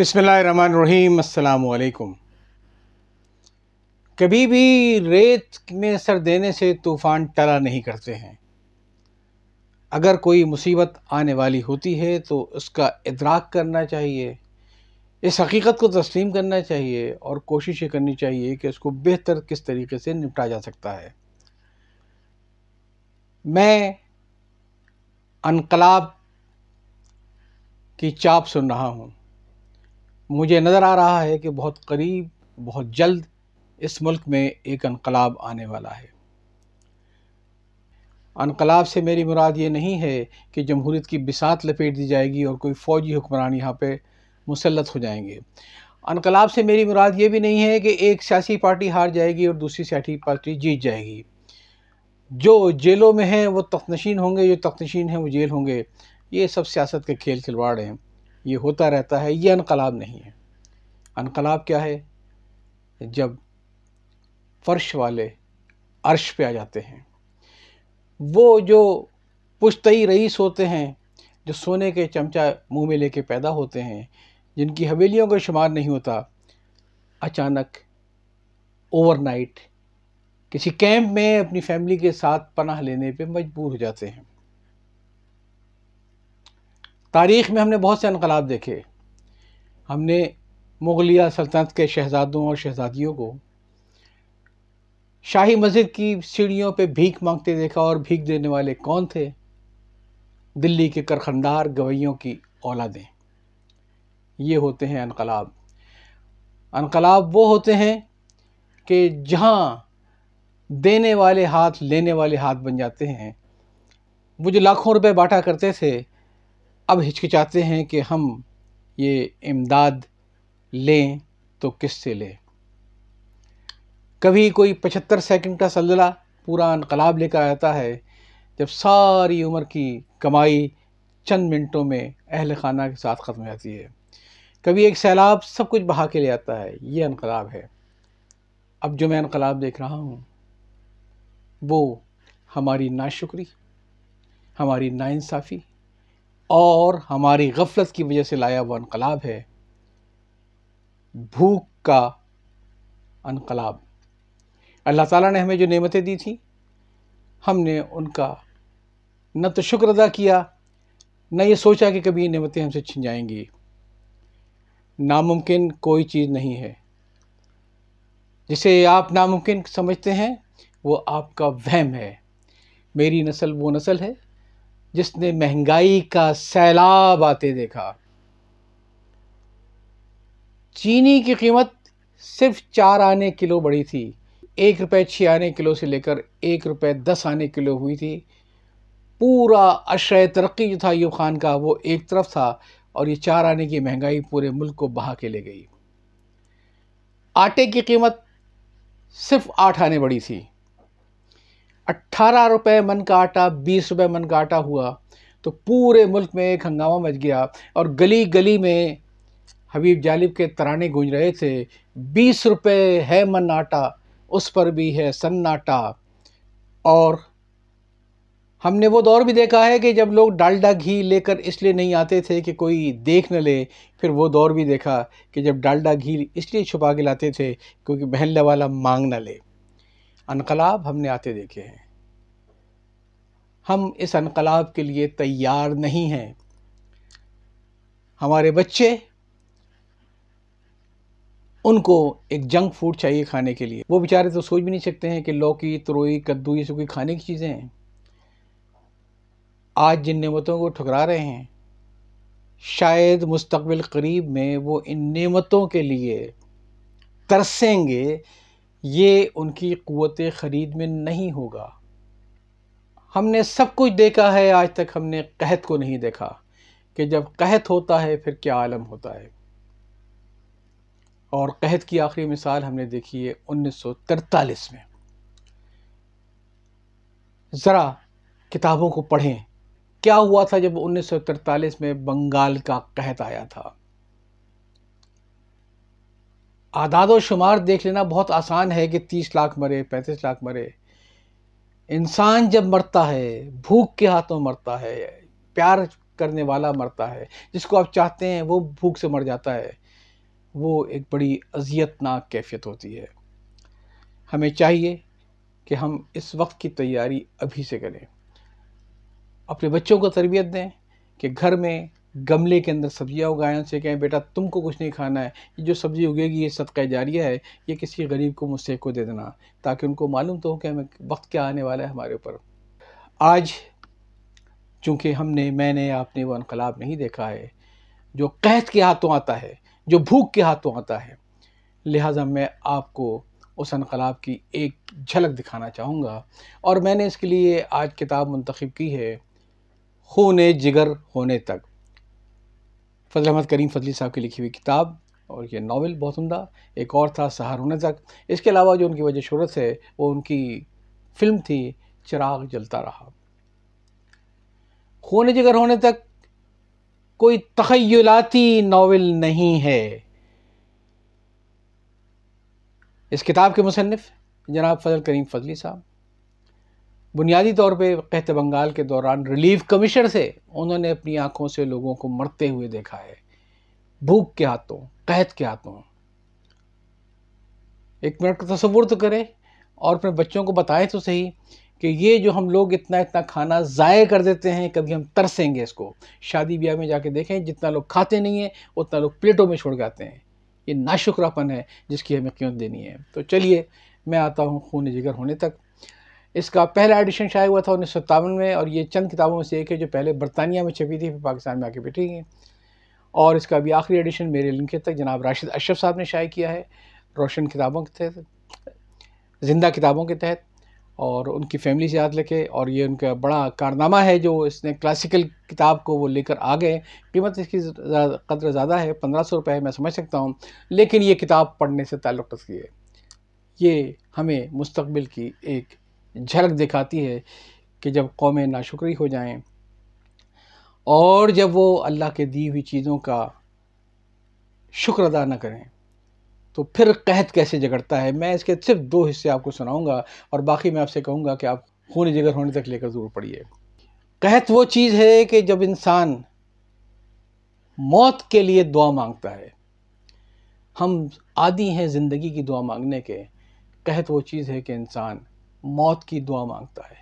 بسم اللہ الرحمن الرحیم، السلام علیکم۔ کبھی بھی ریت میں سر دینے سے طوفان ٹلا نہیں کرتے ہیں۔ اگر کوئی مصیبت آنے والی ہوتی ہے تو اس کا ادراک کرنا چاہیے، اس حقیقت کو تسلیم کرنا چاہیے اور کوشش یہ کرنی چاہیے کہ اس کو بہتر کس طریقے سے نپٹا جا سکتا ہے۔ میں انقلاب کی چاپ سن رہا ہوں۔ مجھے نظر آ رہا ہے کہ بہت قریب، بہت جلد اس ملک میں ایک انقلاب آنے والا ہے۔ انقلاب سے میری مراد یہ نہیں ہے کہ جمہوریت کی بسات لپیٹ دی جائے گی اور کوئی فوجی حکمران یہاں پہ مسلط ہو جائیں گے۔ انقلاب سے میری مراد یہ بھی نہیں ہے کہ ایک سیاسی پارٹی ہار جائے گی اور دوسری سیاسی پارٹی جیت جائے گی۔ جو جیلوں میں ہیں وہ تخنشین ہوں گے، جو تخنشین ہیں وہ جیل ہوں گے۔ یہ سب سیاست کے کھیل کھلواڑ ہیں۔ یہ ہوتا رہتا ہے، یہ انقلاب نہیں ہے۔ انقلاب کیا ہے؟ جب فرش والے عرش پہ آ جاتے ہیں۔ وہ جو پشتئی رئیس ہوتے ہیں، جو سونے کے چمچہ منہ میں لے کے پیدا ہوتے ہیں، جن کی حویلیوں کا شمار نہیں ہوتا، اچانک اوور نائٹ کسی کیمپ میں اپنی فیملی کے ساتھ پناہ لینے پہ مجبور ہو جاتے ہیں۔ تاریخ میں ہم نے بہت سے انقلاب دیکھے۔ ہم نے مغلیہ سلطنت کے شہزادوں اور شہزادیوں کو شاہی مسجد کی سیڑھیوں پہ بھیک مانگتے دیکھا اور بھیک دینے والے کون تھے؟ دلی کے کرخندار گویوں کی اولادیں۔ یہ ہوتے ہیں انقلاب۔ انقلاب وہ ہوتے ہیں کہ جہاں دینے والے ہاتھ لینے والے ہاتھ بن جاتے ہیں۔ وہ جو لاکھوں روپے بانٹا کرتے تھے اب ہچکچاتے ہیں کہ ہم یہ امداد لیں تو کس سے لیں؟ کبھی کوئی پچہتر سیکنڈ کا سلزلہ پورا انقلاب لے کر آتا ہے، جب ساری عمر کی کمائی چند منٹوں میں اہل خانہ کے ساتھ ختم ہو جاتی ہے۔ کبھی ایک سیلاب سب کچھ بہا کے لے آتا ہے، یہ انقلاب ہے۔ اب جو میں انقلاب دیکھ رہا ہوں، وہ ہماری ناشکری، ہماری ناانصافی اور ہماری غفلت کی وجہ سے لایا وہ انقلاب ہے۔ بھوک کا انقلاب۔ اللہ تعالیٰ نے ہمیں جو نعمتیں دی تھیں، ہم نے ان کا نہ تو شکر ادا کیا، نہ یہ سوچا کہ کبھی یہ نعمتیں ہم سے چھن جائیں گی۔ ناممکن کوئی چیز نہیں ہے۔ جسے آپ ناممکن سمجھتے ہیں، وہ آپ کا وہم ہے۔ میری نسل وہ نسل ہے۔ جس نے مہنگائی کا سیلاب آتے دیکھا۔ چینی کی قیمت صرف چار آنے کلو بڑی تھی۔ ایک روپے چھ آنے کلو سے لے کر ایک روپے دس آنے کلو ہوئی تھی۔ پورا عشر ترقی جو تھا ایوب خان کا وہ ایک طرف تھا اور یہ چار آنے کی مہنگائی پورے ملک کو بہا کے لے گئی۔ آٹے کی قیمت صرف آٹھ آنے بڑی تھی۔ اٹھارہ روپے من کا آٹا، بیس روپے من کا آٹا ہوا تو پورے ملک میں ایک ہنگامہ مچ گیا اور گلی گلی میں حبیب جالب کے ترانے گونج رہے تھے۔ بیس روپے ہے من آٹا، اس پر بھی ہے سن آٹا۔ اور ہم نے وہ دور بھی دیکھا ہے کہ جب لوگ ڈالڈا گھی لے کر اس لیے نہیں آتے تھے کہ کوئی دیکھ نہ لے، پھر وہ دور بھی دیکھا کہ جب ڈالڈا گھی اس لیے چھپا کے لاتے تھے کیونکہ محلے والا مانگ نہ لے۔ انقلاب ہم نے آتے دیکھے ہیں۔ ہم اس انقلاب کے لیے تیار نہیں ہیں۔ ہمارے بچے، ان کو ایک جنک فوڈ چاہیے کھانے کے لیے۔ وہ بیچارے تو سوچ بھی نہیں سکتے ہیں کہ لوکی، تروئی، کدو، یہ سب کوئی کھانے کی چیزیں ہیں۔ آج جن نعمتوں کو ٹھکرا رہے ہیں، شاید مستقبل قریب میں وہ ان نعمتوں کے لیے ترسیں گے یہ ان کی قوت خرید میں نہیں ہوگا۔ ہم نے سب کچھ دیکھا ہے، آج تک ہم نے قحط کو نہیں دیکھا کہ جب قحط ہوتا ہے، پھر کیا عالم ہوتا ہے۔ اور قحط کی آخری مثال ہم نے دیکھی ہے انیس سو ترتالیس میں۔ ذرا کتابوں کو پڑھیں۔ کیا ہوا تھا جب انیس سو ترتالیس میں بنگال کا قحط آیا تھا؟ اعداد و شمار دیکھ لینا بہت آسان ہے کہ تیس لاکھ مرے، پینتیس لاکھ مرے۔ انسان جب مرتا ہے، بھوک کے ہاتھوں مرتا ہے، پیار کرنے والا مرتا ہے، جس کو آپ چاہتے ہیں وہ بھوک سے مر جاتا ہے، وہ ایک بڑی اذیتناک کیفیت ہوتی ہے۔ ہمیں چاہیے کہ ہم اس وقت کی تیاری ابھی سے کریں۔ اپنے بچوں کو تربیت دیں کہ گھر میں گملے کے اندر سبزیاں اگائیں ان سے کہیں بیٹا تم کو کچھ نہیں کھانا ہے، یہ جو سبزی اگے گی، یہ صدقہ جاریہ ہے، یہ کسی غریب کو مجھ سے کو دے دینا تاکہ ان کو معلوم تو ہو کہ ہمیں وقت کیا آنے والا ہے ہمارے اوپر۔ آج چونکہ ہم نے، میں نے، آپ نے وہ انقلاب نہیں دیکھا ہے، جو قحط کے ہاتھوں آتا ہے، جو بھوک کے ہاتھوں آتا ہے، لہٰذا میں آپ کو اس انقلاب کی ایک جھلک دکھانا چاہوں گا۔ اور میں نے اس کے لیے آج کتاب منتخب کی ہے خون جگر ہونے تک۔ فضل احمد کریم فضلی صاحب کی لکھی ہوئی کتاب اور یہ ناول بہت عمدہ ایک اور تھا سہار ہونے تک اس کے علاوہ جو ان کی وجہ شہرت ہے وہ ان کی فلم تھی چراغ جلتا رہا۔ خون جگر ہونے تک کوئی تخیلاتی ناول نہیں ہے۔ اس کتاب کے مصنف جناب فضل کریم فضلی صاحب۔ بنیادی طور پہ قحط بنگال کے دوران ریلیف کمیشن سے انہوں نے اپنی آنکھوں سے لوگوں کو مرتے ہوئے دیکھا ہے۔ بھوک کے ہاتھوں، قحط کے ہاتھوں۔ ایک منٹ کا تصور تو کرے اور اپنے بچوں کو بتائے تو صحیح کہ یہ جو ہم لوگ اتنا اتنا کھانا ضائع کر دیتے ہیں، کبھی ہم ترسیں گے اس کو۔ شادی بیاہ میں جا کے دیکھیں، جتنا لوگ کھاتے نہیں ہیں، اتنا لوگ پلیٹوں میں چھوڑ جاتے ہیں۔ یہ ناشکراپن ہے، جس کی ہمیں قیمت دینی ہے۔ تو چلیے، میں آتا ہوں خون جگر ہونے تک۔ اس کا پہلا ایڈیشن شائع ہوا تھا انیس سو ستاون میں اور یہ چند کتابوں میں سے ایک ہے جو پہلے برطانیہ میں چھپی تھی، پھر پاکستان میں آ کے بیٹھی گئی اور اس کا بھی آخری ایڈیشن میرے لنکے تک جناب راشد اشرف صاحب نے شائع کیا ہے، روشن کتابوں کے تحت، زندہ کتابوں کے تحت، اور ان کی فیملی سے یاد لکھے۔ اور یہ ان کا بڑا کارنامہ ہے جو اس نے کلاسیکل کتاب کو وہ لے کر آ گئے۔ قیمت اس کی قدر زیادہ ہے، پندرہ سو روپے ہے، میں سمجھ سکتا ہوں۔ لیکن یہ کتاب پڑھنے سے تعلق رکھتی ہے۔ یہ ہمیں مستقبل کی ایک جھلک دکھاتی ہے کہ جب قومیں ناشکری ہو جائیں اور جب وہ اللہ کے دی ہوئی چیزوں کا شکر ادا نہ کریں، تو پھر قحط کیسے جگڑتا ہے؟ میں اس کے صرف دو حصے آپ کو سناؤں گا اور باقی میں آپ سے کہوں گا کہ آپ خون جگر ہونے تک لے کر ضرور پڑھیے۔ قحط وہ چیز ہے کہ جب انسان موت کے لیے دعا مانگتا ہے، ہم عادی ہیں زندگی کی دعا مانگنے کے، قحط وہ چیز ہے کہ انسان موت کی دعا مانگتا ہے۔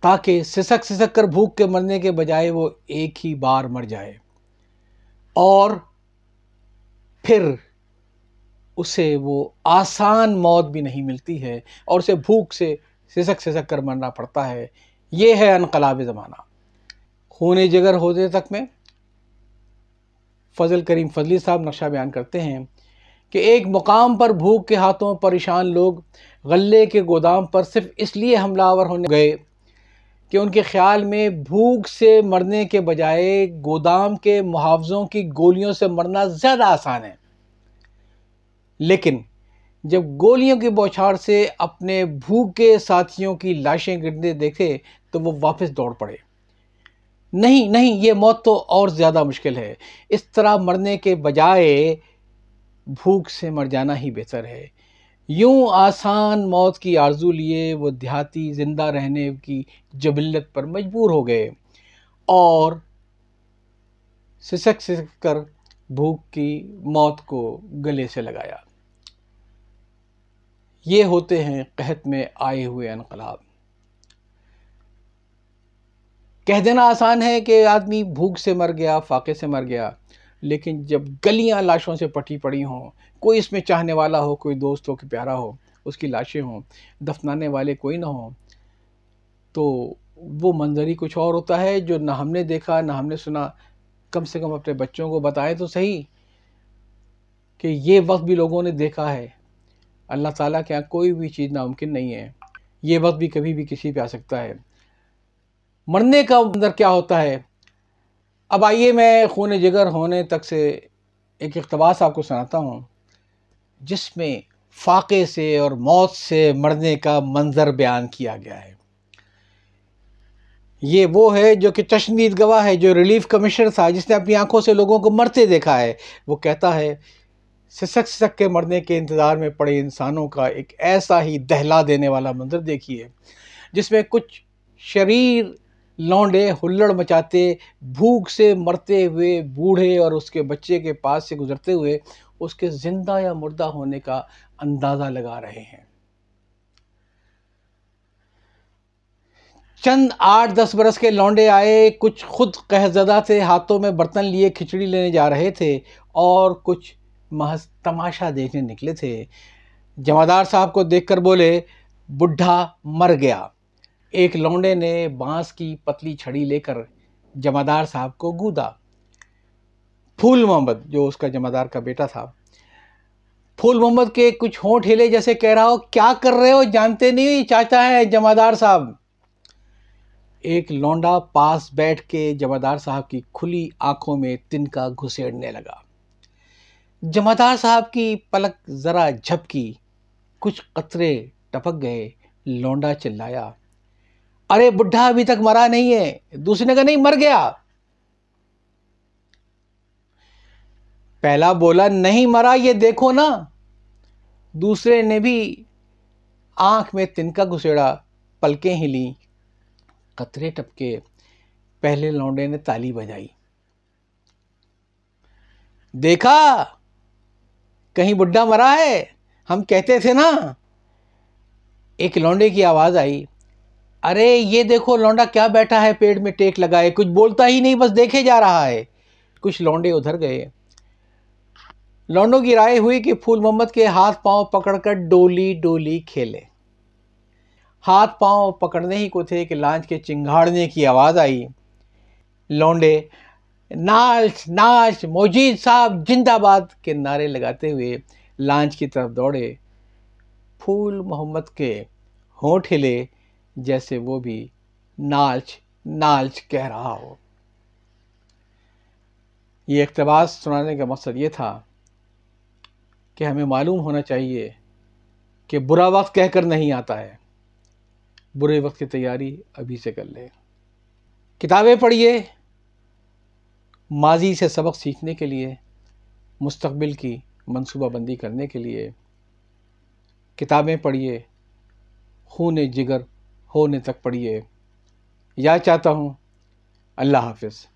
تاکہ سسک سسک کر بھوک کے مرنے کے بجائے وہ ایک ہی بار مر جائے۔ اور پھر اسے وہ آسان موت بھی نہیں ملتی ہے اور اسے بھوک سے سسک سسک کر مرنا پڑتا ہے۔ یہ ہے انقلاب زمانہ۔ خون جگر ہوتے تک میں فضل کریم فضلی صاحب نقشہ بیان کرتے ہیں۔ کہ ایک مقام پر بھوک کے ہاتھوں پریشان لوگ غلے کے گودام پر صرف اس لیے حملہ آور ہونے گئے کہ ان کے خیال میں بھوک سے مرنے کے بجائے گودام کے محافظوں کی گولیوں سے مرنا زیادہ آسان ہے۔ لیکن جب گولیوں کی بوچھار سے اپنے بھوکے ساتھیوں کی لاشیں گرنے دیکھے تو وہ واپس دوڑ پڑے۔ نہیں نہیں، یہ موت تو اور زیادہ مشکل ہے۔ اس طرح مرنے کے بجائے بھوک سے مر جانا ہی بہتر ہے۔ یوں آسان موت کی آرزو لیے وہ دیہاتی زندہ رہنے کی جبلت پر مجبور ہو گئے۔ اور سسک سسک کر بھوک کی موت کو گلے سے لگایا۔ یہ ہوتے ہیں قحط میں آئے ہوئے انقلاب۔ کہہ دینا آسان ہے کہ آدمی بھوک سے مر گیا، فاقے سے مر گیا لیکن جب گلیاں لاشوں سے پٹی پڑی ہوں، کوئی اس میں چاہنے والا ہو، کوئی دوست ہو کہ پیارا ہو، اس کی لاشیں ہوں، دفنانے والے کوئی نہ ہوں، تو وہ منظر ہی کچھ اور ہوتا ہے جو نہ ہم نے دیکھا، نہ ہم نے سنا۔ کم سے کم اپنے بچوں کو بتائیں تو صحیح کہ یہ وقت بھی لوگوں نے دیکھا ہے۔ اللہ تعالیٰ کے یہاں کوئی بھی چیز ناممکن نہیں ہے۔ یہ وقت بھی کبھی بھی کسی پہ آ سکتا ہے۔ مرنے کا اندر کیا ہوتا ہے؟ اب آئیے میں خون جگر ہونے تک سے ایک اقتباس آپ کو سناتا ہوں، جس میں فاقے سے اور موت سے مرنے کا منظر بیان کیا گیا ہے۔ یہ وہ ہے جو کہ چشمید گواہ ہے، جو ریلیف کمشنر تھا، جس نے اپنی آنکھوں سے لوگوں کو مرتے دیکھا ہے۔ وہ کہتا ہے، سسک سسک کے مرنے کے انتظار میں پڑے انسانوں کا ایک ایسا ہی دہلا دینے والا منظر دیکھیے، جس میں کچھ شریر لونڈے، ہلڑ مچاتے، بھوک سے مرتے ہوئے بوڑھے اور اس کے بچے کے پاس سے گزرتے ہوئے اس کے زندہ یا مردہ ہونے کا اندازہ لگا رہے ہیں۔ چند آٹھ دس برس کے لونڈے آئے، کچھ خود قہزدہ تھے، ہاتھوں میں برتن لیے کھچڑی لینے جا رہے تھے اور کچھ محض تماشا دیکھنے نکلے تھے۔ جمعدار صاحب کو دیکھ کر بولے، بڈھا مر گیا۔ ایک لونڈے نے بانس کی پتلی چھڑی لے کر جمعدار صاحب کو گودا پھول محمد، جو اس کا جمعدار کا بیٹا تھا۔ پھول محمد کے کچھ ہونٹ ہلے جیسے کہہ رہا ہو، کیا کر رہے ہو؟ جانتے نہیں چاچا ہے جمعدار صاحب؟ ایک لونڈا پاس بیٹھ کے جمعدار صاحب کی کھلی آنکھوں میں تنکا گھسیڑنے لگا۔ جمعدار صاحب کی پلک ذرا جھپکی، کچھ قطرے ٹپک گئے، لونڈا چلایا۔ ارے بڈھا ابھی تک مرا نہیں ہے۔ دوسرے نے کہا نہیں، مر گیا۔ پہلا بولا، نہیں مرا، یہ دیکھو نا۔ دوسرے نے بھی آنکھ میں تنکا گھسیڑا، پلکیں ہلی قطرے ٹپکے۔ پہلے لونڈے نے تالی بجائی۔ دیکھا، کہیں بڈھا مرا ہے۔ ہم کہتے تھے نا، ایک لونڈے کی آواز آئی۔ ارے، یہ دیکھو، لونڈا کیا بیٹھا ہے پیڑ میں ٹیک لگائے، کچھ بولتا ہی نہیں، بس دیکھے جا رہا ہے۔ کچھ لونڈے ادھر گئے۔ لونڈوں کی رائے ہوئی کہ پھول محمد کے ہاتھ پاؤں پکڑ کر ڈولی ڈولی کھیلے۔ ہاتھ پاؤں پکڑنے ہی کو تھے کہ لانچ کے چنگاڑنے کی آواز آئی۔ لونڈے، ناچ ناچ موجید صاحب، زندہ باد کے نعرے لگاتے ہوئے لانچ کی طرف دوڑے۔ پھول محمد کے ہونٹ ہلے۔ جیسے وہ بھی نالچ نالچ کہہ رہا ہو۔ یہ اقتباس سنانے کا مقصد یہ تھا کہ ہمیں معلوم ہونا چاہیے کہ برا وقت کہہ کر نہیں آتا ہے۔ برے وقت کی تیاری ابھی سے کر لیں۔ کتابیں پڑھیے۔ ماضی سے سبق سیکھنے کے لیے، مستقبل کی منصوبہ بندی کرنے کے لیے کتابیں پڑھیے۔ خون جگر ہونے تک پڑھیے۔ یا چاہتا ہوں اللہ حافظ۔